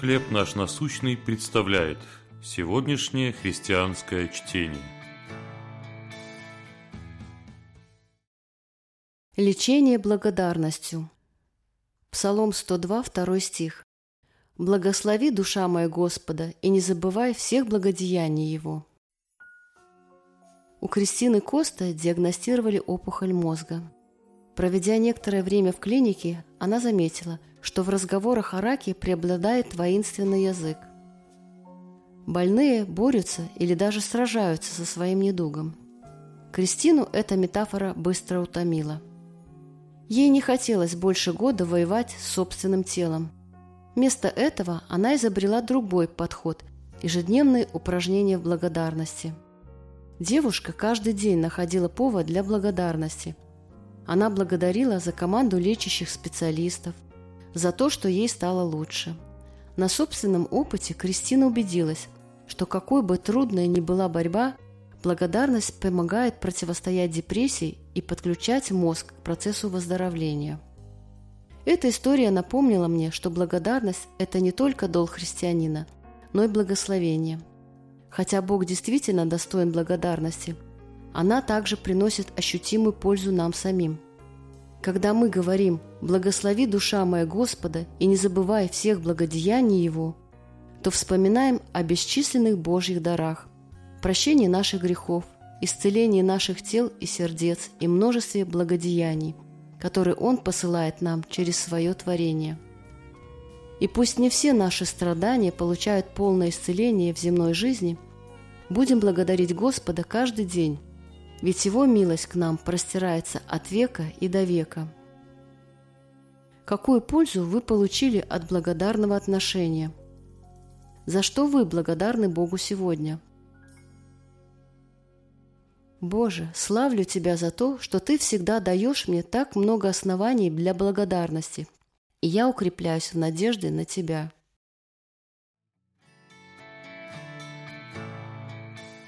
«Хлеб наш насущный» представляет сегодняшнее христианское чтение. Лечение благодарностью. Псалом 102, 2 стих. «Благослови, душа моя Господа, и не забывай всех благодеяний Его». У Кристины Коста диагностировали опухоль мозга. Проведя некоторое время в клинике, она заметила, что в разговорах о раке преобладает воинственный язык. Больные борются или даже сражаются со своим недугом. Кристину эта метафора быстро утомила. Ей не хотелось больше года воевать с собственным телом. Вместо этого она изобрела другой подход – ежедневные упражнения в благодарности. Девушка каждый день находила повод для благодарности. Она благодарила за команду лечащих специалистов, за то, что ей стало лучше. На собственном опыте Кристина убедилась, что какой бы трудной ни была борьба, благодарность помогает противостоять депрессии и подключать мозг к процессу выздоровления. Эта история напомнила мне, что благодарность – это не только долг христианина, но и благословение. Хотя Бог действительно достоин благодарности, она также приносит ощутимую пользу нам самим – когда мы говорим «Благослови душа моя Господа и не забывай всех благодеяний Его», то вспоминаем о бесчисленных Божьих дарах, прощении наших грехов, исцелении наших тел и сердец и множестве благодеяний, которые Он посылает нам через свое творение. И пусть не все наши страдания получают полное исцеление в земной жизни, будем благодарить Господа каждый день, ведь Его милость к нам простирается от века и до века. Какую пользу вы получили от благодарного отношения? За что вы благодарны Богу сегодня? Боже, славлю Тебя за то, что Ты всегда даешь мне так много оснований для благодарности, и я укрепляюсь в надежде на Тебя.